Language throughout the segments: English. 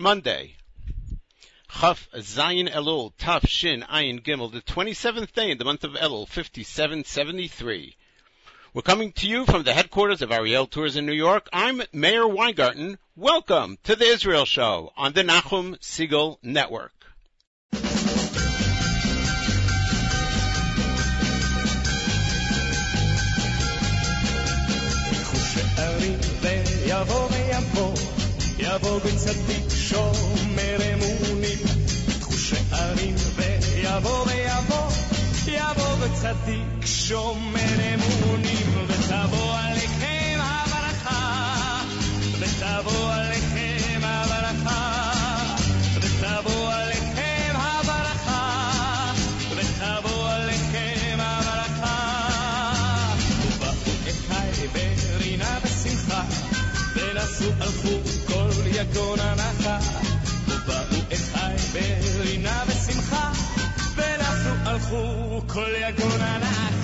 Monday. Chaf Zayin Elul Taf Shin Ayin Gimel, the 27th day in the month of Elul, 5773. We're coming to you from the headquarters of Ariel Tours in New York. I'm Meir Weingarten. Welcome to the Israel Show on the Nachum Segal Network. יבוא בצדיק שומר אמונים, פתחו שערים ויבוא ויבוא, יבוא בצדיק שומר אמונים, ותבוא עליכם הברכה, ותבוא עליכם הברכה, ותבוא עליכם הברכה, ותבוא עליכם הברכה, ובאו אחי ברינה ושמחה, ונסו הלכו יגון הנחה, ובאו אחי ברינה ושמחה, ונסו הלכו כל יגון הנחה,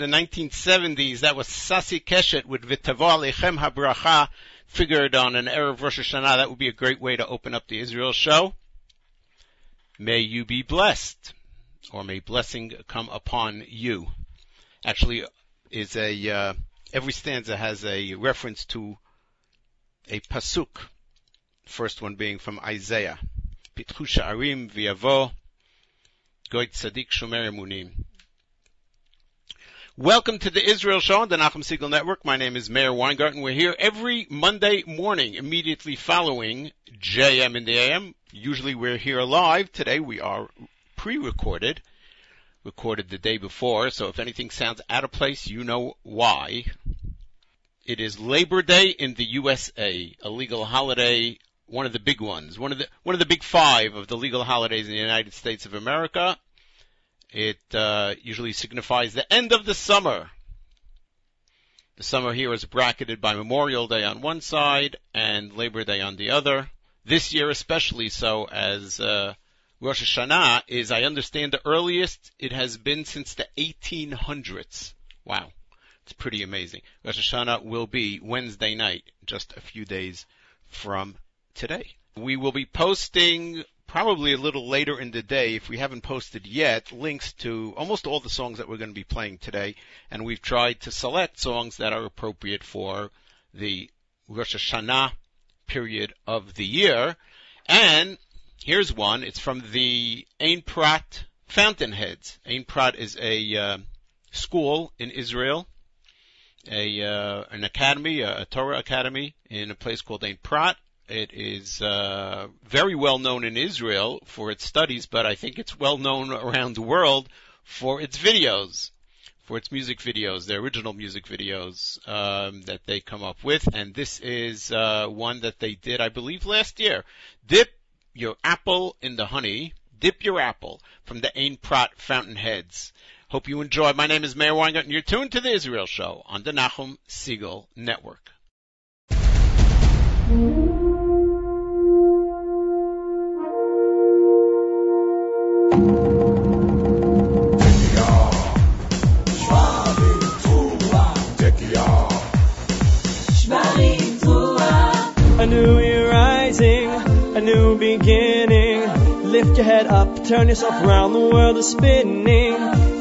the 1970s, that was Sasi Keshet with Vitavo Alechem Habracha, figured on an Erev Rosh Hashanah. That would be a great way to open up the Israel show. May you be blessed, or may blessing come upon you. Actually, is a uh, every stanza has a reference to a pasuk. First one being from Isaiah. Pitchu sha'arim v'yavo, goit tzadik shomer emunim. Welcome to the Israel Show on the Nachum Segal Network. My name is Meir Weingarten. We're here every Monday morning, immediately following JM in the AM. Usually we're here live. Today we are pre-recorded, recorded the day before. So if anything sounds out of place, you know why. It is Labor Day in the USA, a legal holiday, one of the big ones, one of the one of the big five of the legal holidays in the United States of America. It uh, usually signifies the end of the summer. The summer here is bracketed by Memorial Day on one side and Labor Day on the other. This year especially so as uh, Rosh Hashanah is, I understand, the earliest it has been since the 1800s. Wow. It's pretty amazing. Rosh Hashanah will be Wednesday night, just a few days from today. We will be posting probably a little later in the day, if we haven't posted yet, links to almost all the songs that we're going to be playing today. And we've tried to select songs that are appropriate for the Rosh Hashanah period of the year. And here's one. It's from the Ein Prat Fountainheads. Ein Prat is a uh, school in Israel, a uh, an academy, a, a Torah academy in a place called Ein Prat. It is uh, very well known in Israel for its studies, but I think it's well known around the world for its videos, for its music videos, their original music videos um, that they come up with. And this is uh, one that they did, I believe, last year. Dip your apple in the honey. Dip your apple from the Ein Prat Fountainheads. Hope you enjoy. My name is Meir Weingart, and you're tuned to the Israel Show on the Nachum Segal Network. Lift your head up, turn yourself around, the world is spinning.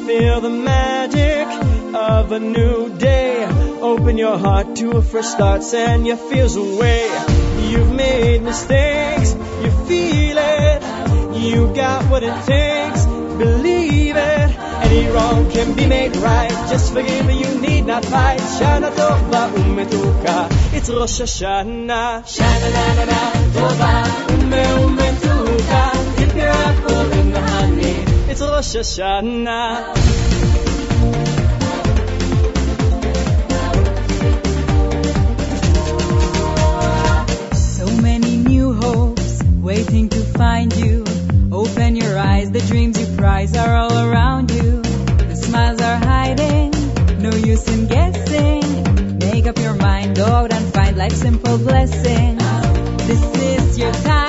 Feel the magic of a new day. Open your heart to a fresh start, send your fears away. You've made mistakes, you feel it. You got what it takes, believe it. Any wrong can be made right. Just forgive, you need not fight. Shana tova umetuka. It's Rosh Hashanah. Shana na na na tova ume umetuka. Apple in the honey. It's Rosh Hashanah. So many new hopes waiting to find you. Open your eyes, the dreams you prize are all around you. The smiles are hiding, no use in guessing. Make up your mind, go out and find life's simple blessings. This is your time,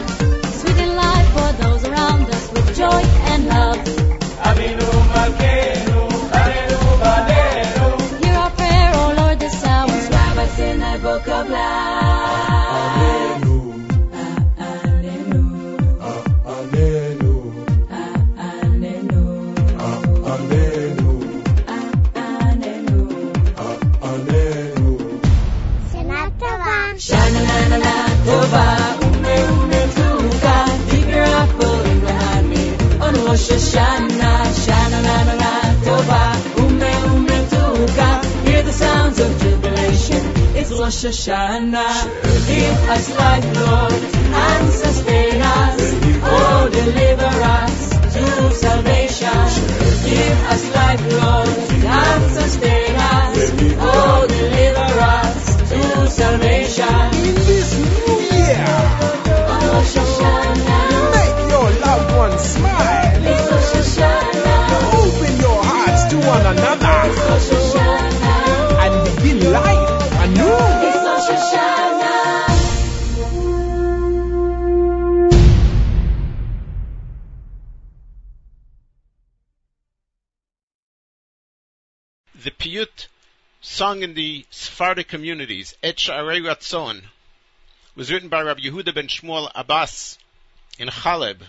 on Rosh Hashanah Shana na na Rosh Hashanah Give us life Lord. And sustain us Oh deliver us to salvation. Give us life Lord. And sustain us Oh deliver us to salvation. In this new year, oh, Rosh Hashanah, make your loved ones smile. Oh, it's Rosh Hashanah, Open your hearts to one another. Oh, Rosh Hashanah, and begin life The piyut sung in the Sephardic communities, Et Sha'arei Ratzon, was written by Rabbi Yehuda ben Shmuel Abbas in Chaleb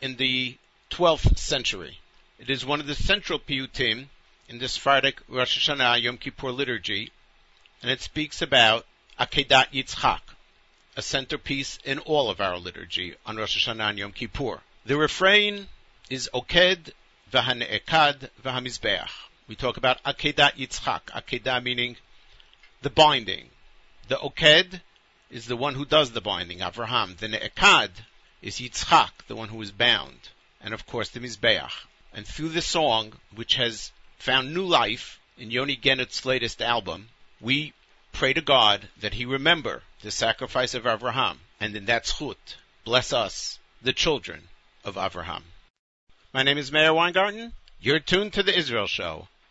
in the 12th century. It is one of the central piyutim in the Sephardic Rosh Hashanah Yom Kippur liturgy, and it speaks about Akedat Yitzchak, a centerpiece in all of our liturgy on Rosh Hashanah and Yom Kippur. The refrain is Oked v'hane'ekad v'hamizbeach. We talk about Akedah Yitzchak. Akedah meaning the binding. The Oked is the one who does the binding, Avraham. The Ne'ekad is Yitzchak, the one who is bound. And of course the Mizbeach. And through the song, which has found new life in Yoni Genut's latest album, we pray to God that he remember the sacrifice of Avraham. And in that schut, bless us, the children of Avraham. My name is Meir Weingarten. You're tuned to the Israel Show.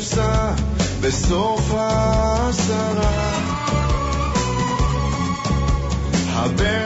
כורסה בסוף העשרה. הבן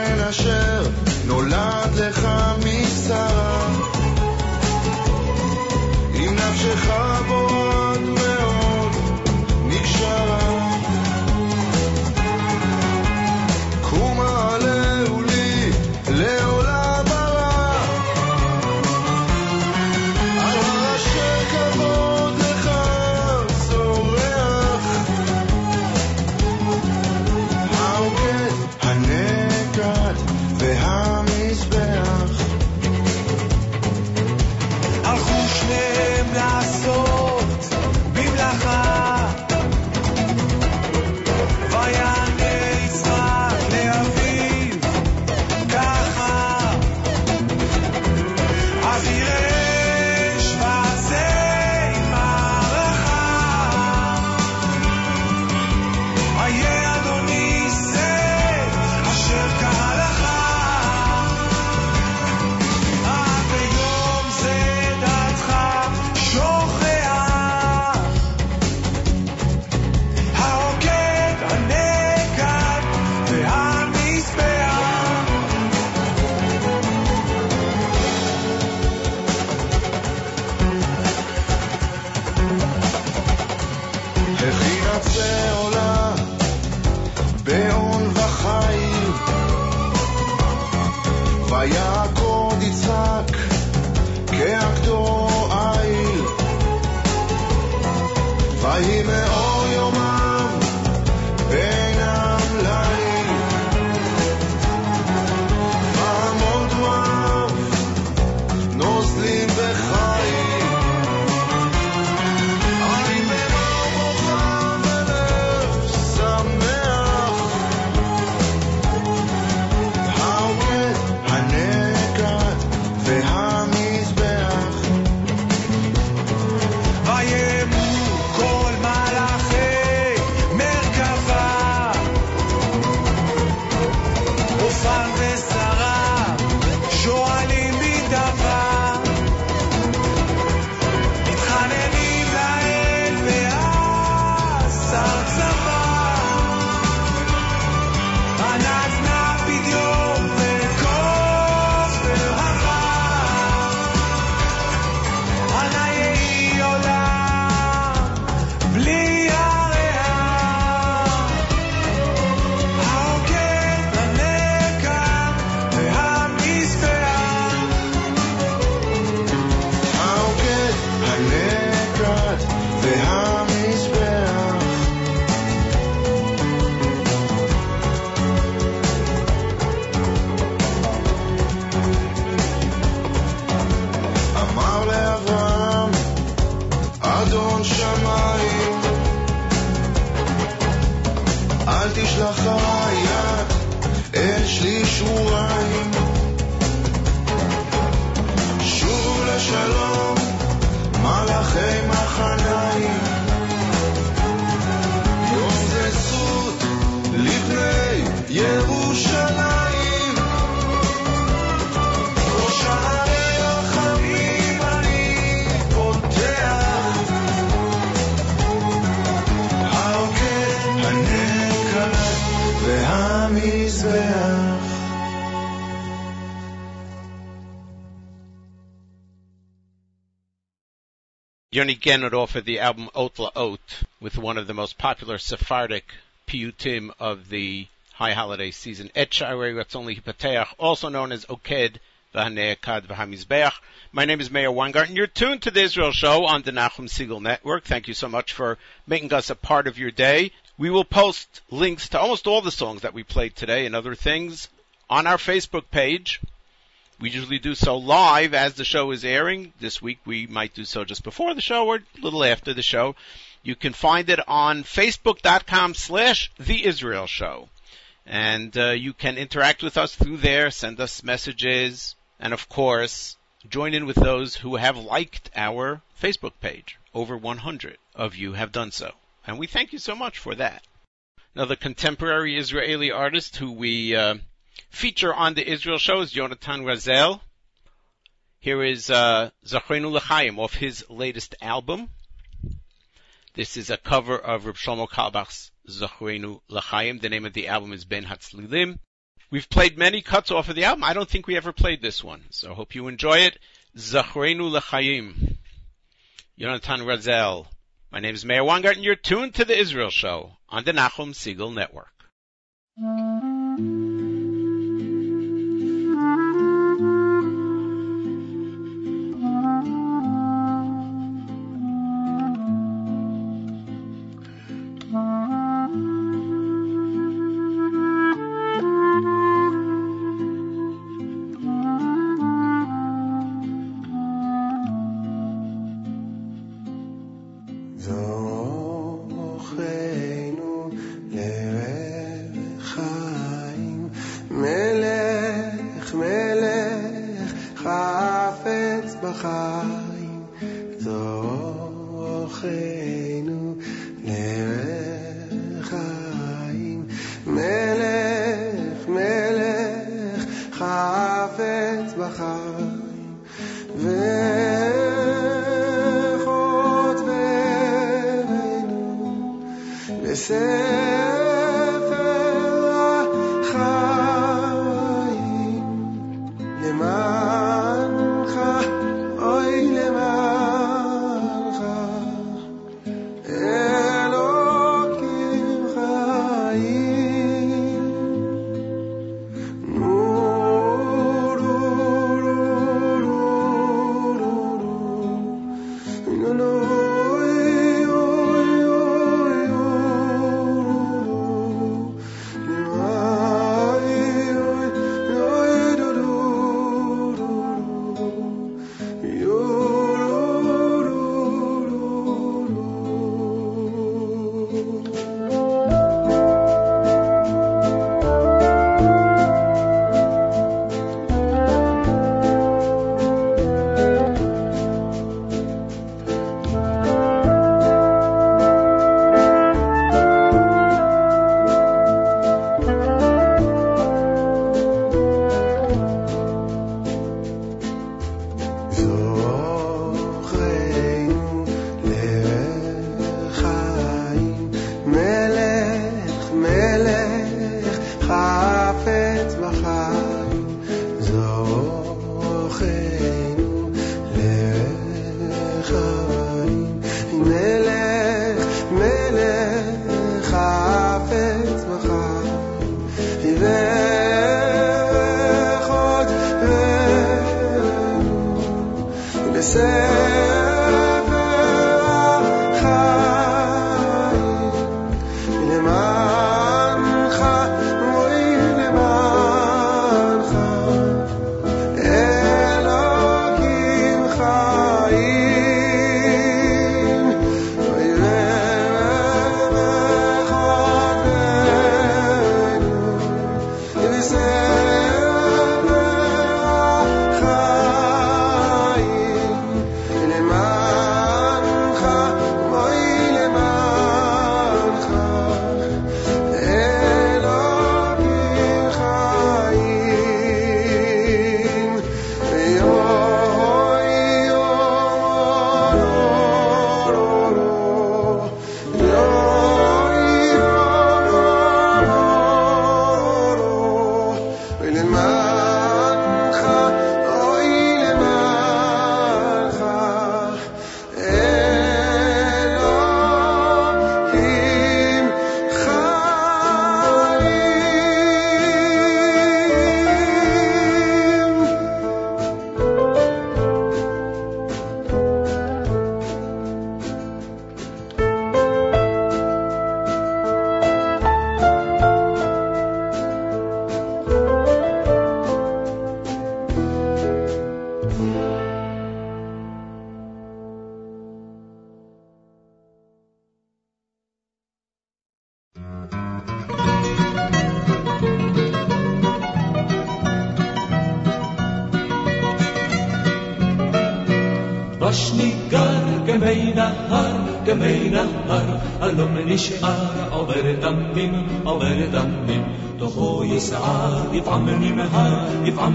Daime on. Oh, Yoni Genut offered the album Ot La'ot with one of the most popular Sephardic piyutim of the high holiday season, Et Sha'arei Ratzon also known as Oked V'Haneakad V'Hamizbeach. My name is Meir Weingarten. You're tuned to the Israel Show on the Nachum Segal Network. Thank you so much for making us a part of your day. We will post links to almost all the songs that we played today and other things on our Facebook page, we usually do so live as the show is airing. This week we might do so just before the show or a little after the show. You can find it on facebook.com slash the Israel Show. And uh, you can interact with us through there, send us messages, and of course, join in with those who have liked our Facebook page. Over 100 of you have done so. And we thank you so much for that. Another contemporary Israeli artist who we uh, feature on the Israel show is Jonathan Razel. Here is uh, Zachreinu L'chaim off his latest album. This is a cover of Reb Shlomo Carlebach's Zachreinu L'chaim. The name of the album is Ben Hatzlilim. We've played many cuts off of the album. I don't think we ever played this one, so I hope you enjoy it. Zachreinu L'chaim. Jonathan Razel. My name is Meir Weingarten. You're tuned to the Israel Show on the Nachum Segal Network.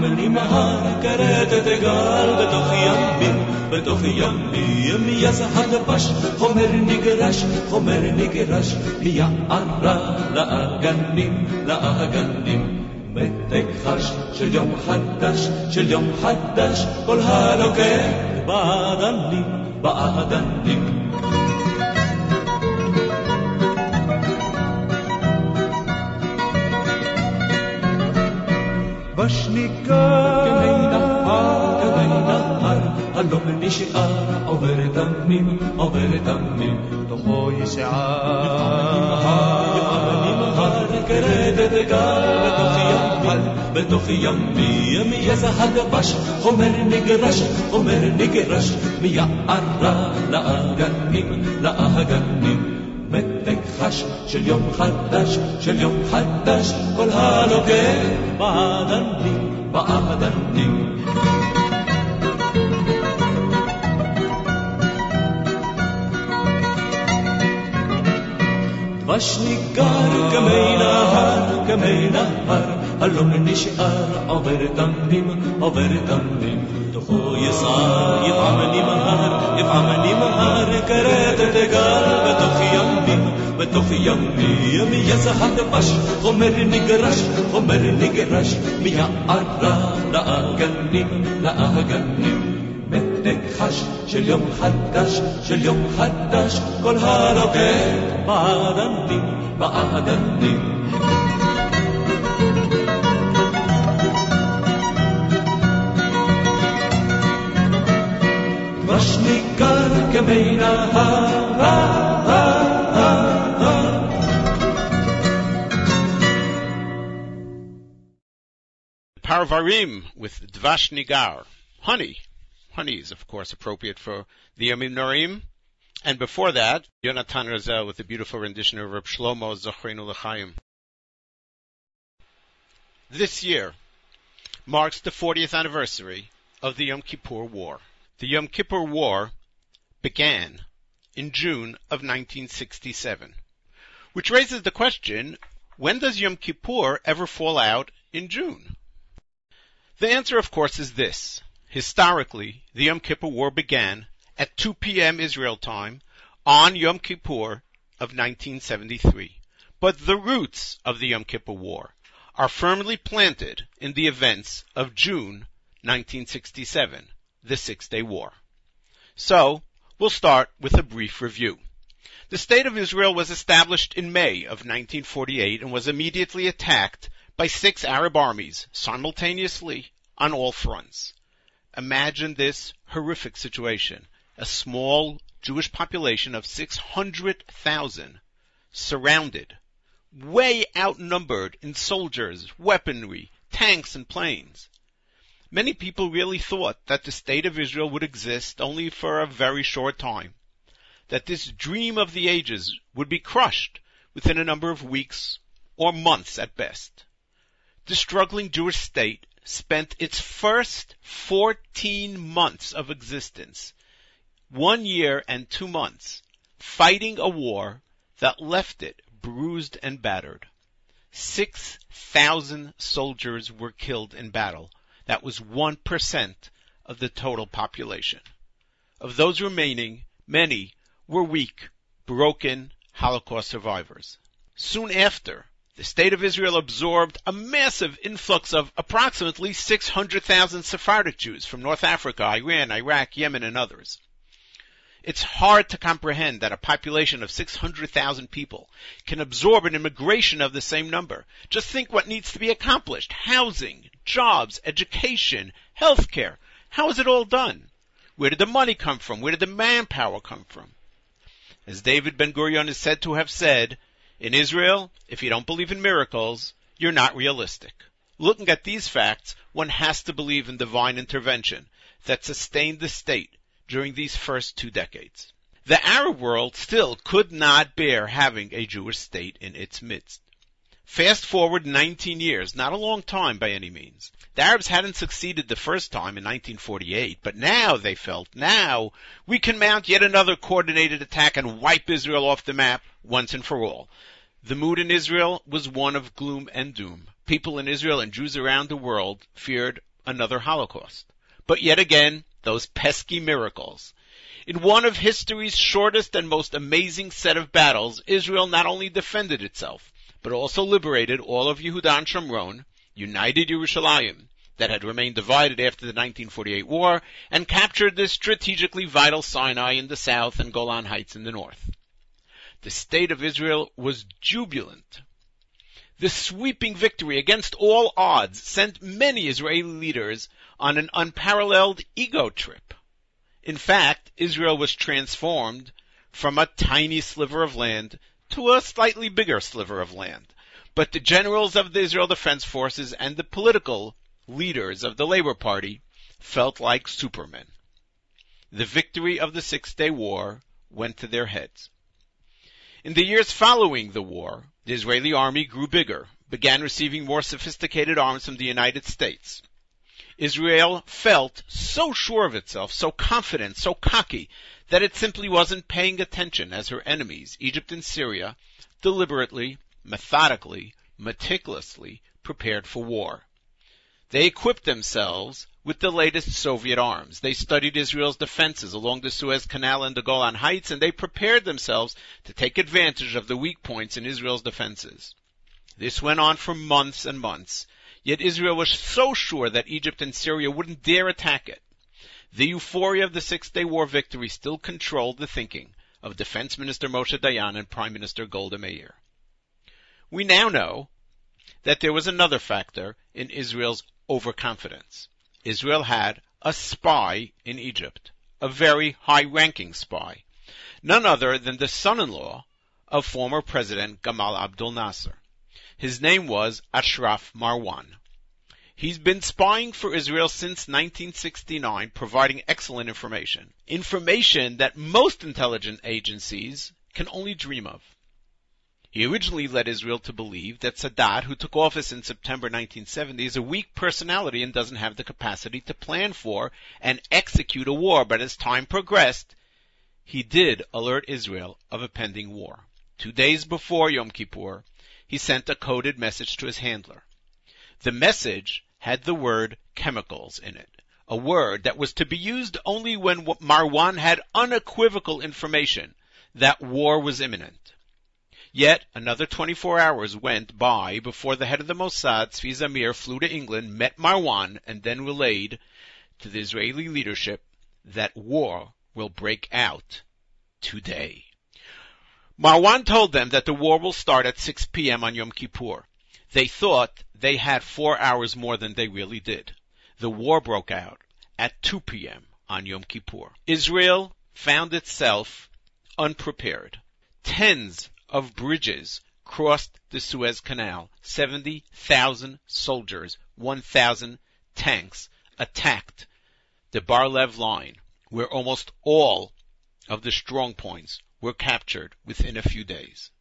מהר, יפעמני מהר, כרת תגר בתוך ימים, בתוך ימים, יזהר דבש, חומר נגרש, חומר נגרש, מיערה לאגנים, לאגנים. מתק חש של יום חדש, של יום חדש, כל הלוקח באדנים, באדנים. دمي قبل دمي. تخوي شعار يمي يا زهد بش خمر نقرش خمر نقرش ميا أرى لا أغنم لا أغنم متك خش شل يوم خدش شل يوم خدش كل هالو بعدني بعدني غشني القهر كما ينهار كما ينهار قال له من عبر تمديم عبر تمديم دخو يصار يفعمني مهار يفعمني مهار كرات تقال بتخ يمدي بتخ يمدي يمي يسحت بش خمر نقرش خمر نقرش ميا عرى لا أغنم لا أغنم حداش شو اليوم حداش شو اليوم حداش كل هالوكي بعدني بعدني رشني كركبينا ها ها Parvarim with Dvash Nigar, honey. Honey is, of course, appropriate for the Yomim Norim. And before that, Yonatan Razel with the beautiful rendition of Reb Shlomo Zochrenu L'chaim. This year marks the 40th anniversary of the Yom Kippur War. The Yom Kippur War began in June of 1967, which raises the question, when does Yom Kippur ever fall out in June? The answer, of course, is this. Historically, the Yom Kippur War began at 2 p.m. Israel time on Yom Kippur of 1973. But the roots of the Yom Kippur War are firmly planted in the events of June 1967, the Six Day War. So, we'll start with a brief review. The State of Israel was established in May of 1948 and was immediately attacked by six Arab armies simultaneously on all fronts. Imagine this horrific situation. A small Jewish population of 600,000 surrounded, way outnumbered in soldiers, weaponry, tanks, and planes. Many people really thought that the state of Israel would exist only for a very short time, that this dream of the ages would be crushed within a number of weeks or months at best. The struggling Jewish state spent its first 14 months of existence, one year and two months, fighting a war that left it bruised and battered. 6,000 soldiers were killed in battle. That was 1% of the total population. Of those remaining, many were weak, broken Holocaust survivors. Soon after, the state of Israel absorbed a massive influx of approximately 600,000 Sephardic Jews from North Africa, Iran, Iraq, Yemen, and others. It's hard to comprehend that a population of 600,000 people can absorb an immigration of the same number. Just think what needs to be accomplished. Housing, jobs, education, healthcare. How is it all done? Where did the money come from? Where did the manpower come from? As David Ben Gurion is said to have said, in Israel, if you don't believe in miracles, you're not realistic. Looking at these facts, one has to believe in divine intervention that sustained the state during these first two decades. The Arab world still could not bear having a Jewish state in its midst. Fast forward 19 years, not a long time by any means. The Arabs hadn't succeeded the first time in 1948, but now they felt, now we can mount yet another coordinated attack and wipe Israel off the map once and for all. The mood in Israel was one of gloom and doom. People in Israel and Jews around the world feared another Holocaust. But yet again, those pesky miracles. In one of history's shortest and most amazing set of battles, Israel not only defended itself, but also liberated all of Yehuda and Shomron, united Yerushalayim, that had remained divided after the 1948 war, and captured the strategically vital Sinai in the south and Golan Heights in the north. The state of Israel was jubilant. The sweeping victory against all odds sent many Israeli leaders on an unparalleled ego trip. In fact, Israel was transformed from a tiny sliver of land to a slightly bigger sliver of land. But the generals of the Israel Defense Forces and the political leaders of the Labor Party felt like supermen. The victory of the Six Day War went to their heads. In the years following the war, the Israeli army grew bigger, began receiving more sophisticated arms from the United States. Israel felt so sure of itself, so confident, so cocky, that it simply wasn't paying attention as her enemies, Egypt and Syria, deliberately, methodically, meticulously prepared for war. They equipped themselves with the latest Soviet arms. They studied Israel's defenses along the Suez Canal and the Golan Heights, and they prepared themselves to take advantage of the weak points in Israel's defenses. This went on for months and months, yet Israel was so sure that Egypt and Syria wouldn't dare attack it. The euphoria of the Six Day War victory still controlled the thinking of Defense Minister Moshe Dayan and Prime Minister Golda Meir. We now know that there was another factor in Israel's overconfidence. Israel had a spy in Egypt, a very high-ranking spy, none other than the son-in-law of former President Gamal Abdel Nasser. His name was Ashraf Marwan. He's been spying for Israel since 1969, providing excellent information. Information that most intelligence agencies can only dream of. He originally led Israel to believe that Sadat, who took office in September 1970, is a weak personality and doesn't have the capacity to plan for and execute a war, but as time progressed, he did alert Israel of a pending war. Two days before Yom Kippur, he sent a coded message to his handler. The message had the word chemicals in it, a word that was to be used only when Marwan had unequivocal information that war was imminent. Yet another 24 hours went by before the head of the Mossad, Tzvi Zamir, flew to England, met Marwan, and then relayed to the Israeli leadership that war will break out today. Marwan told them that the war will start at 6 p.m. on Yom Kippur. They thought they had four hours more than they really did. The war broke out at 2 p.m. on Yom Kippur. Israel found itself unprepared. Tens of bridges crossed the Suez Canal. 70,000 soldiers, 1,000 tanks attacked the Bar-Lev line, where almost all of the strong points were captured within a few days.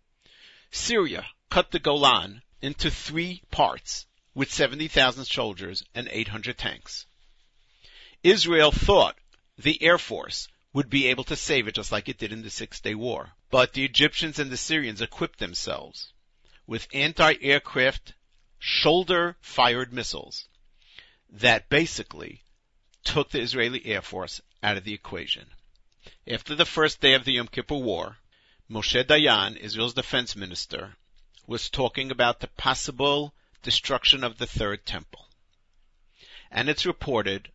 Syria cut the Golan into three parts with 70,000 soldiers and 800 tanks. Israel thought the Air Force would be able to save it just like it did in the Six Day War. But the Egyptians and the Syrians equipped themselves with anti-aircraft shoulder-fired missiles that basically took the Israeli Air Force out of the equation. After the first day of the Yom Kippur War, Moshe Dayan, Israel's defense minister, was talking about the possible destruction of the Third Temple. And it's reported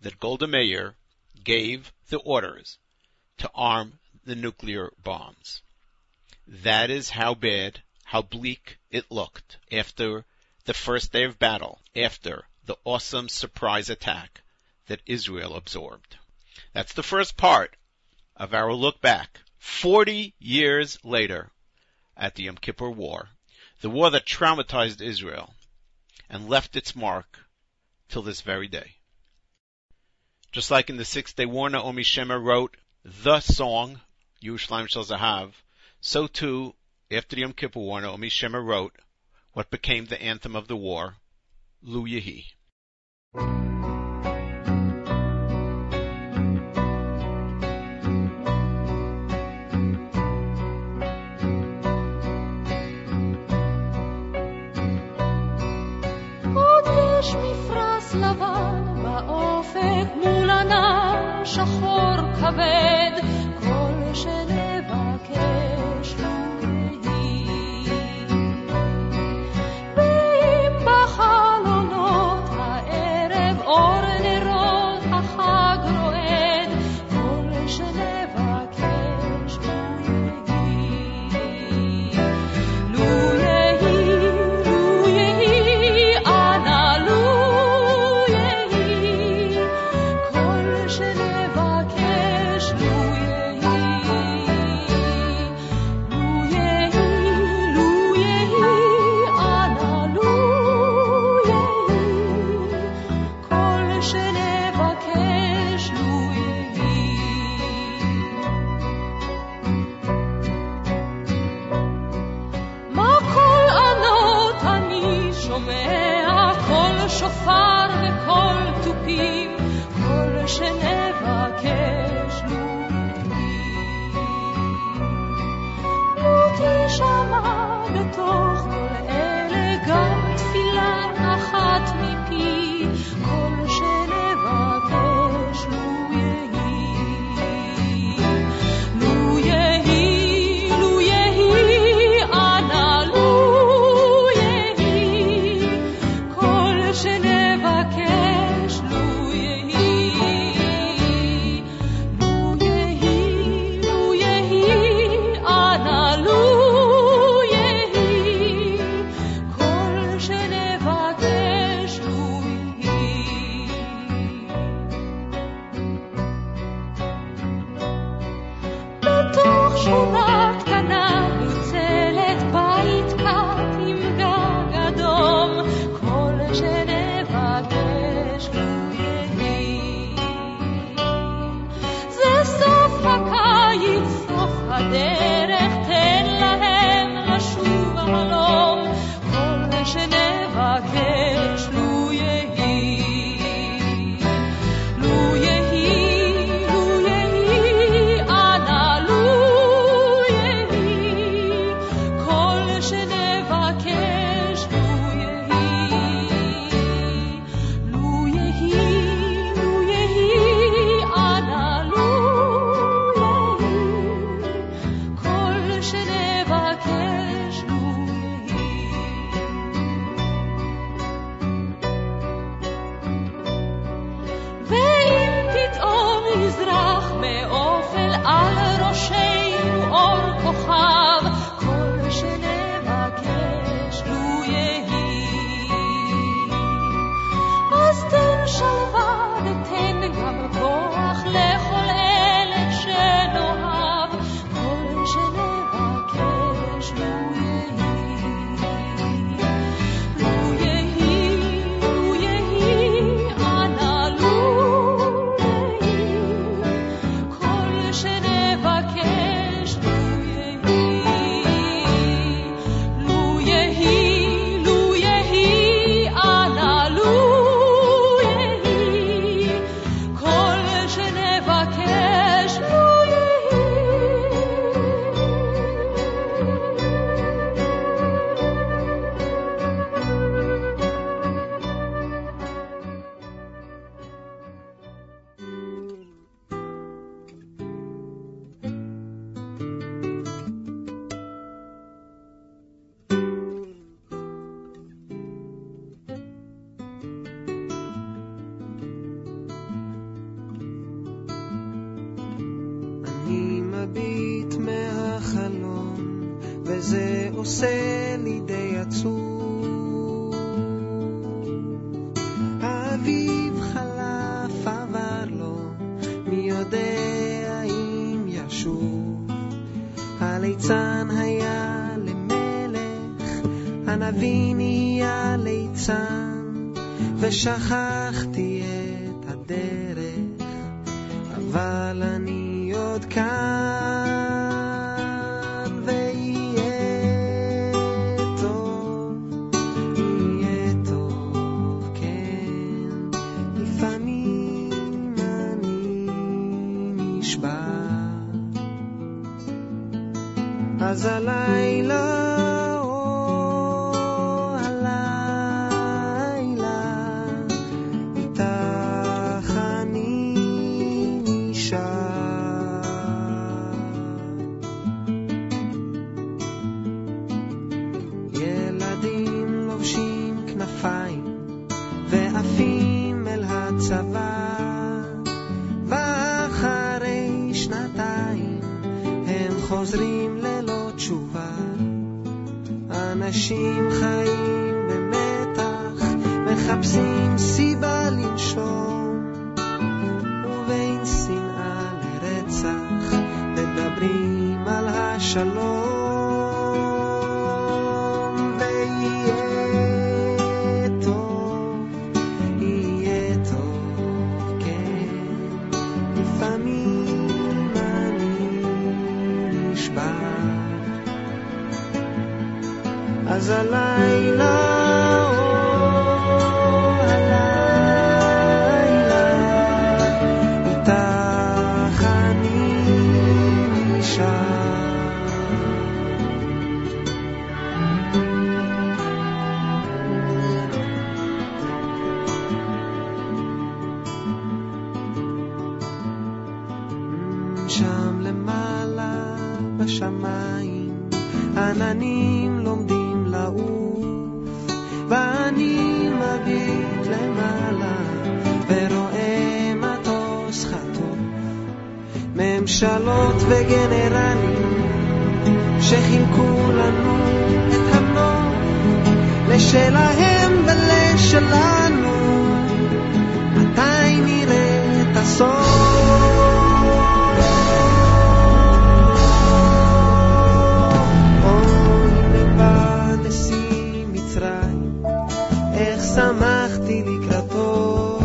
that Golda Meir gave the orders to arm the nuclear bombs. That is how bad, how bleak it looked after the first day of battle, after the awesome surprise attack that Israel absorbed. That's the first part of our look back. 40 years later at the Yom Kippur War, the war that traumatized Israel and left its mark till this very day. Just like in the Six Day War, Naomi Shemer wrote the song, Yerushalayim Shel Zahav, so too, after the Yom Kippur War, Naomi Shemer wrote what became the anthem of the war, Lu Yehi. לבן באופק מול ענן שחור כבד 深。לשלהם ולשלנו מתי נראה את הסוף? נשיא מצרים איך שמחתי לקראתו.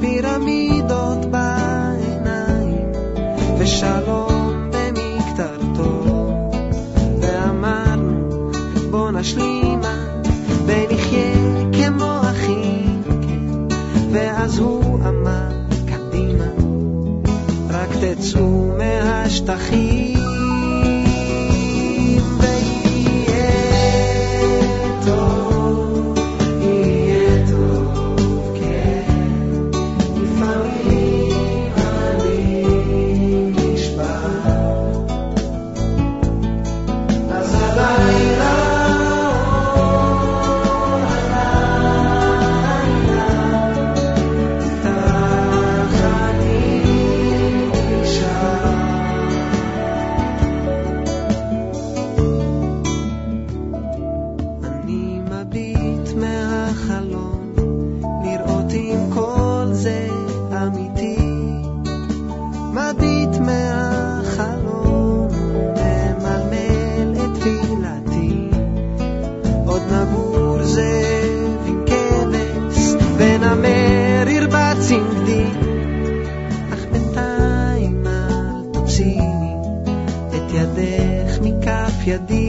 פירמידות בעיניים ושלום במקטרתו. ואמרנו בוא נשלימה ואז הוא אמר קדימה רק תצאו מהשטחים the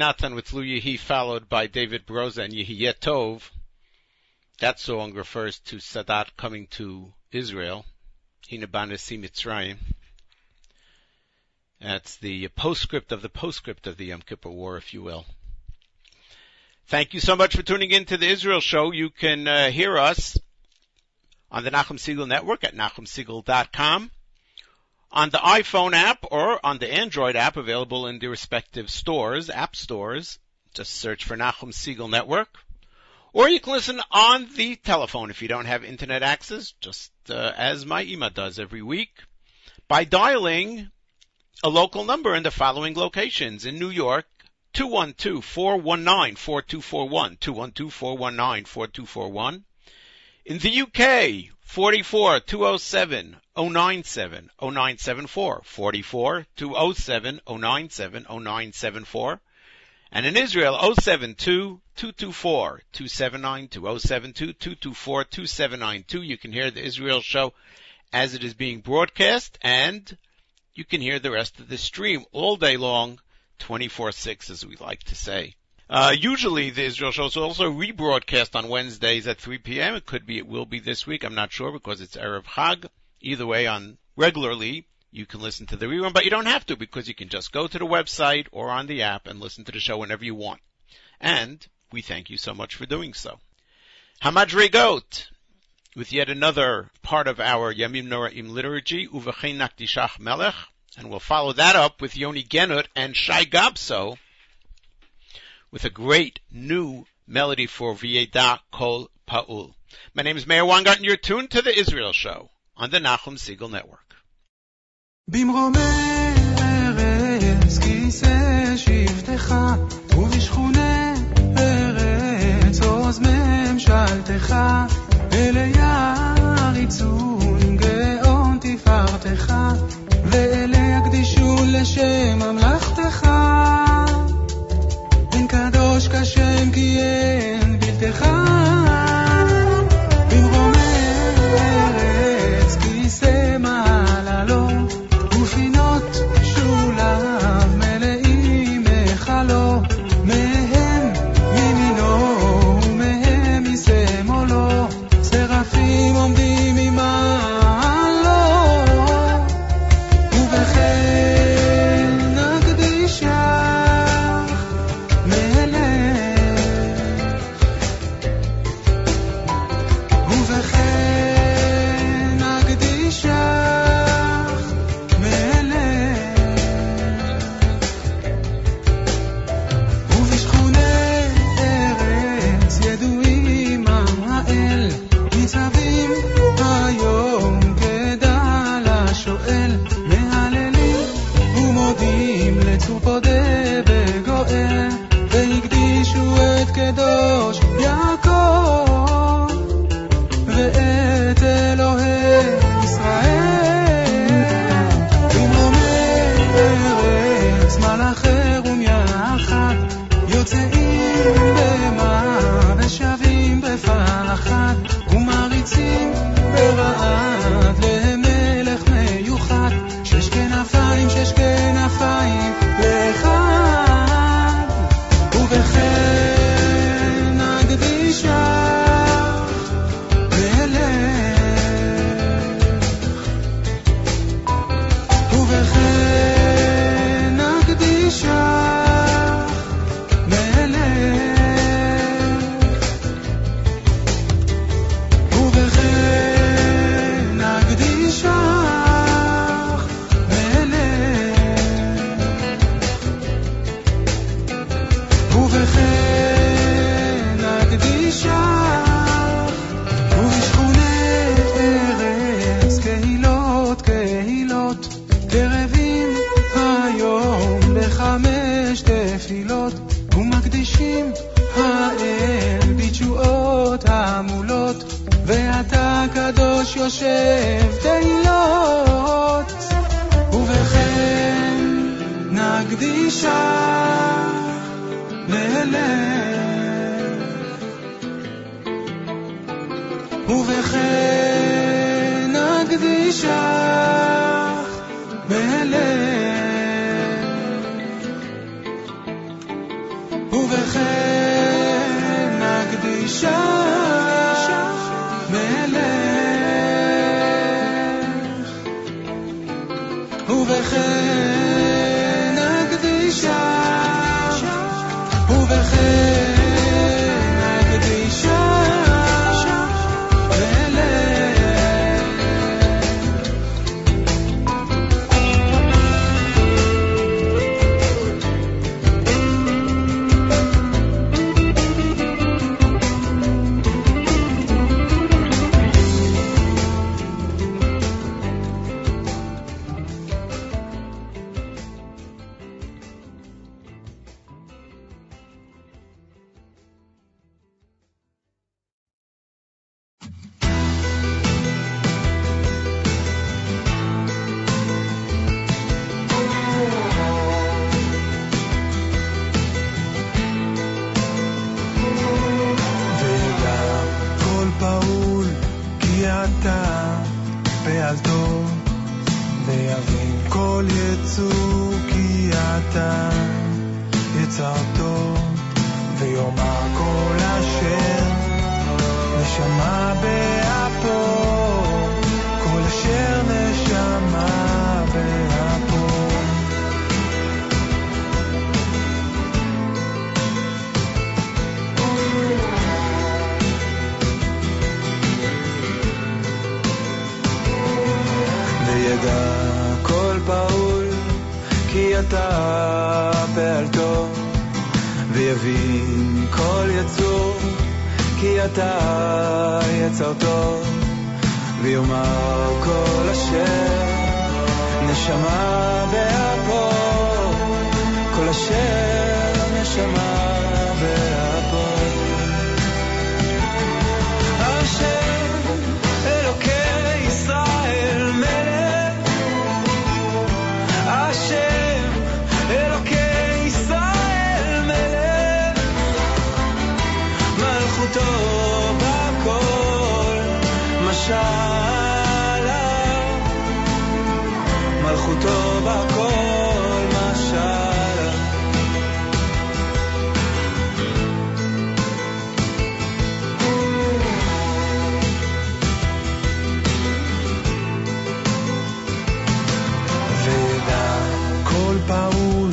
Natan with Lu Yehi, followed by David Broza and Yehiyeh Tov. That song refers to Sadat coming to Israel. Hinabanasi Mitzrayim. That's the postscript of the postscript of the Yom Kippur War, if you will. Thank you so much for tuning in to the Israel Show. You can uh, hear us on the Nachum Segal Network at nachumsegal.com, on the iPhone app or on the Android app available in the respective stores, app stores. Just search for Nachum Segal Network. Or you can listen on the telephone if you don't have internet access, just uh, as my Ima does every week, by dialing a local number in the following locations. In New York, 212-419-4241, 212-419-4241. In the UK, 44 207 097 0974. 44 207 097 0974. And in Israel, 072 224 2792. 072 224 2792. You can hear the Israel show as it is being broadcast and you can hear the rest of the stream all day long, 24-6 as we like to say. Uh, usually the Israel show is also rebroadcast on Wednesdays at 3 p.m. It could be, it will be this week. I'm not sure because it's Erev Chag. Either way, on regularly, you can listen to the rerun, but you don't have to because you can just go to the website or on the app and listen to the show whenever you want. And we thank you so much for doing so. Hamadrigot, with yet another part of our Yamim Noraim liturgy, Uvachin Naktishach Melech, and we'll follow that up with Yoni Genut and Shai Gabso with a great new melody for Vieda Kol Paul. My name is Meir Weingarten and you're tuned to the Israel Show on the Nachum Segal Network. אל היער יצאו תפילות ומקדישים האל בתשואות המולות. ואתה קדוש יושב תהילות ובכן נקדישה ללך ובכן נקדישך שנקדישה מלך. ובחן ויאמר כל אשר נשמה באפו כל אשר נשמה באפו וידע כל פעול כי אתה יצור כי אתה יצרתו ויאמר כל אשר נשמה באפו כל אשר נשמה משלה מלכותו בכל משלה וידע כל פעול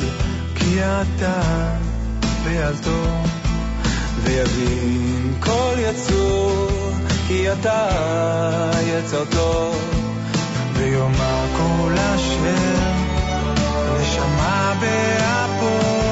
כי אתה פעלתו ויבין כל יצור כי אתה יצרתו ויאמר כל אשר נשמה באפו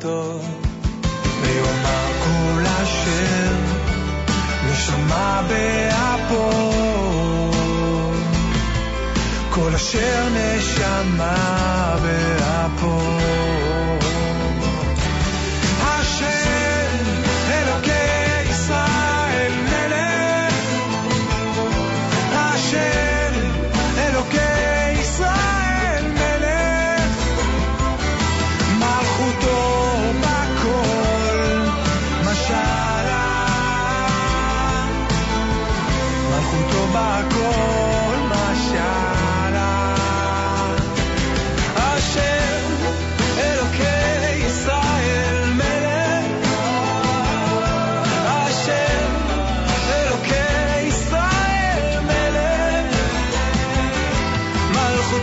to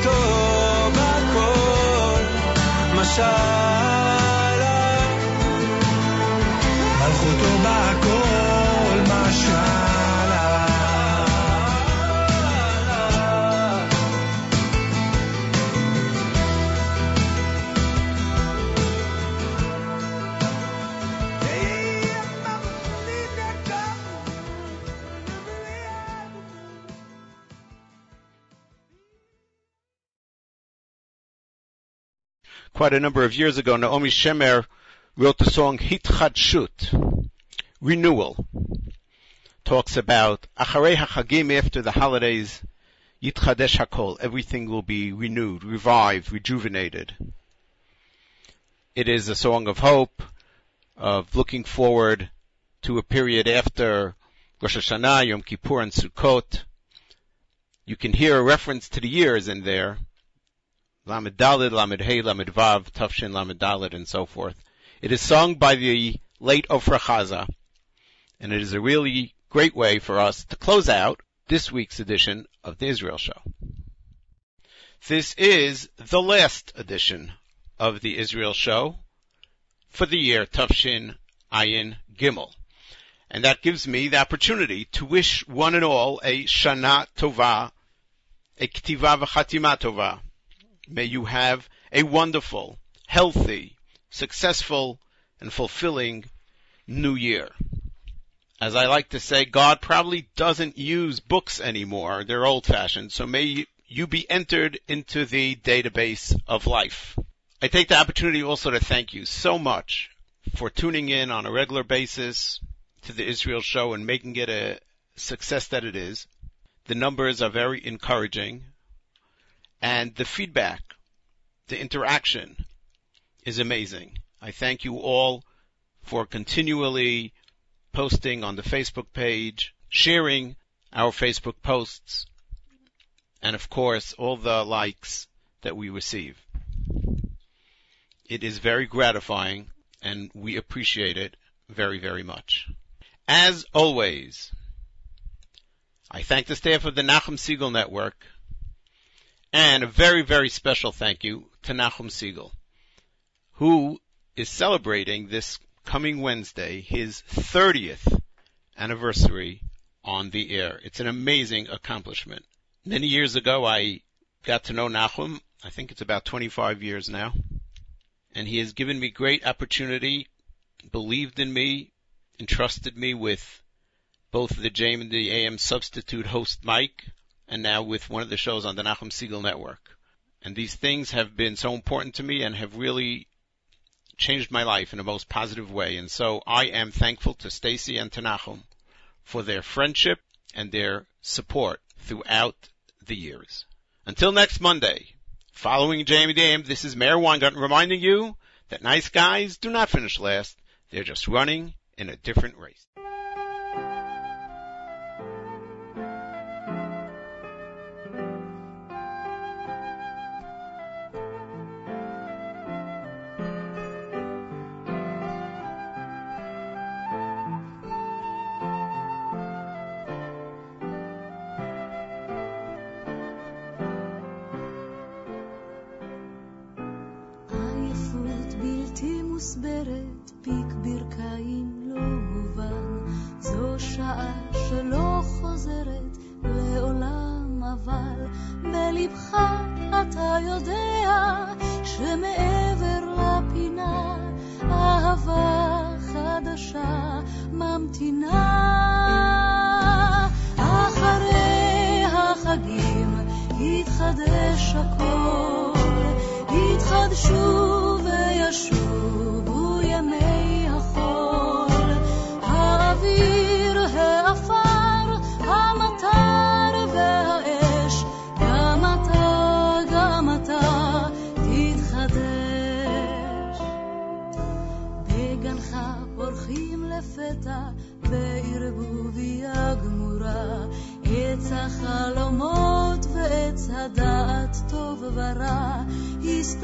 איתו בכל משל. על חוטו Quite a number of years ago, Naomi Shemer wrote the song Hitchadshut, renewal. Talks about Acharei HaChagim, after the holidays, Yitchadesh HaKol, everything will be renewed, revived, rejuvenated. It is a song of hope, of looking forward to a period after Rosh Hashanah, Yom Kippur, and Sukkot. You can hear a reference to the years in there. Lamed Dalid, Lamed Hey, Lamed Vav, Tafshin, Lamed Dalid, and so forth. It is sung by the late Ofra Haza, and it is a really great way for us to close out this week's edition of the Israel Show. This is the last edition of the Israel Show for the year Tafshin Ayin Gimel. And that gives me the opportunity to wish one and all a Shana Tova, a Ktiva v'Chatima Tova. May you have a wonderful, healthy, successful, and fulfilling new year. As I like to say, God probably doesn't use books anymore. They're old fashioned. So may you be entered into the database of life. I take the opportunity also to thank you so much for tuning in on a regular basis to the Israel show and making it a success that it is. The numbers are very encouraging and the feedback, the interaction is amazing. I thank you all for continually posting on the Facebook page, sharing our Facebook posts, and of course all the likes that we receive. It is very gratifying and we appreciate it very, very much. As always, I thank the staff of the Nachum Segal Network and a very, very special thank you to Nachum Segal, who is celebrating this coming Wednesday his 30th anniversary on the air. It's an amazing accomplishment. Many years ago, I got to know Nachum. I think it's about 25 years now. And he has given me great opportunity, believed in me, entrusted me with both the JM and the AM substitute host Mike, and now with one of the shows on the Nachum Segal Network. And these things have been so important to me and have really changed my life in a most positive way. And so I am thankful to Stacy and to Nachum for their friendship and their support throughout the years. Until next Monday, following Jamie Dame, this is Meir Weingarten reminding you that nice guys do not finish last. They're just running in a different race. מוסברת, פיק ברכיים לא מובן. זו שעה שלא חוזרת לעולם, אבל בלבך אתה יודע שמעבר לפינה אהבה חדשה ממתינה. אחרי החגים יתחדש הכל, יתחדשו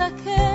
aquel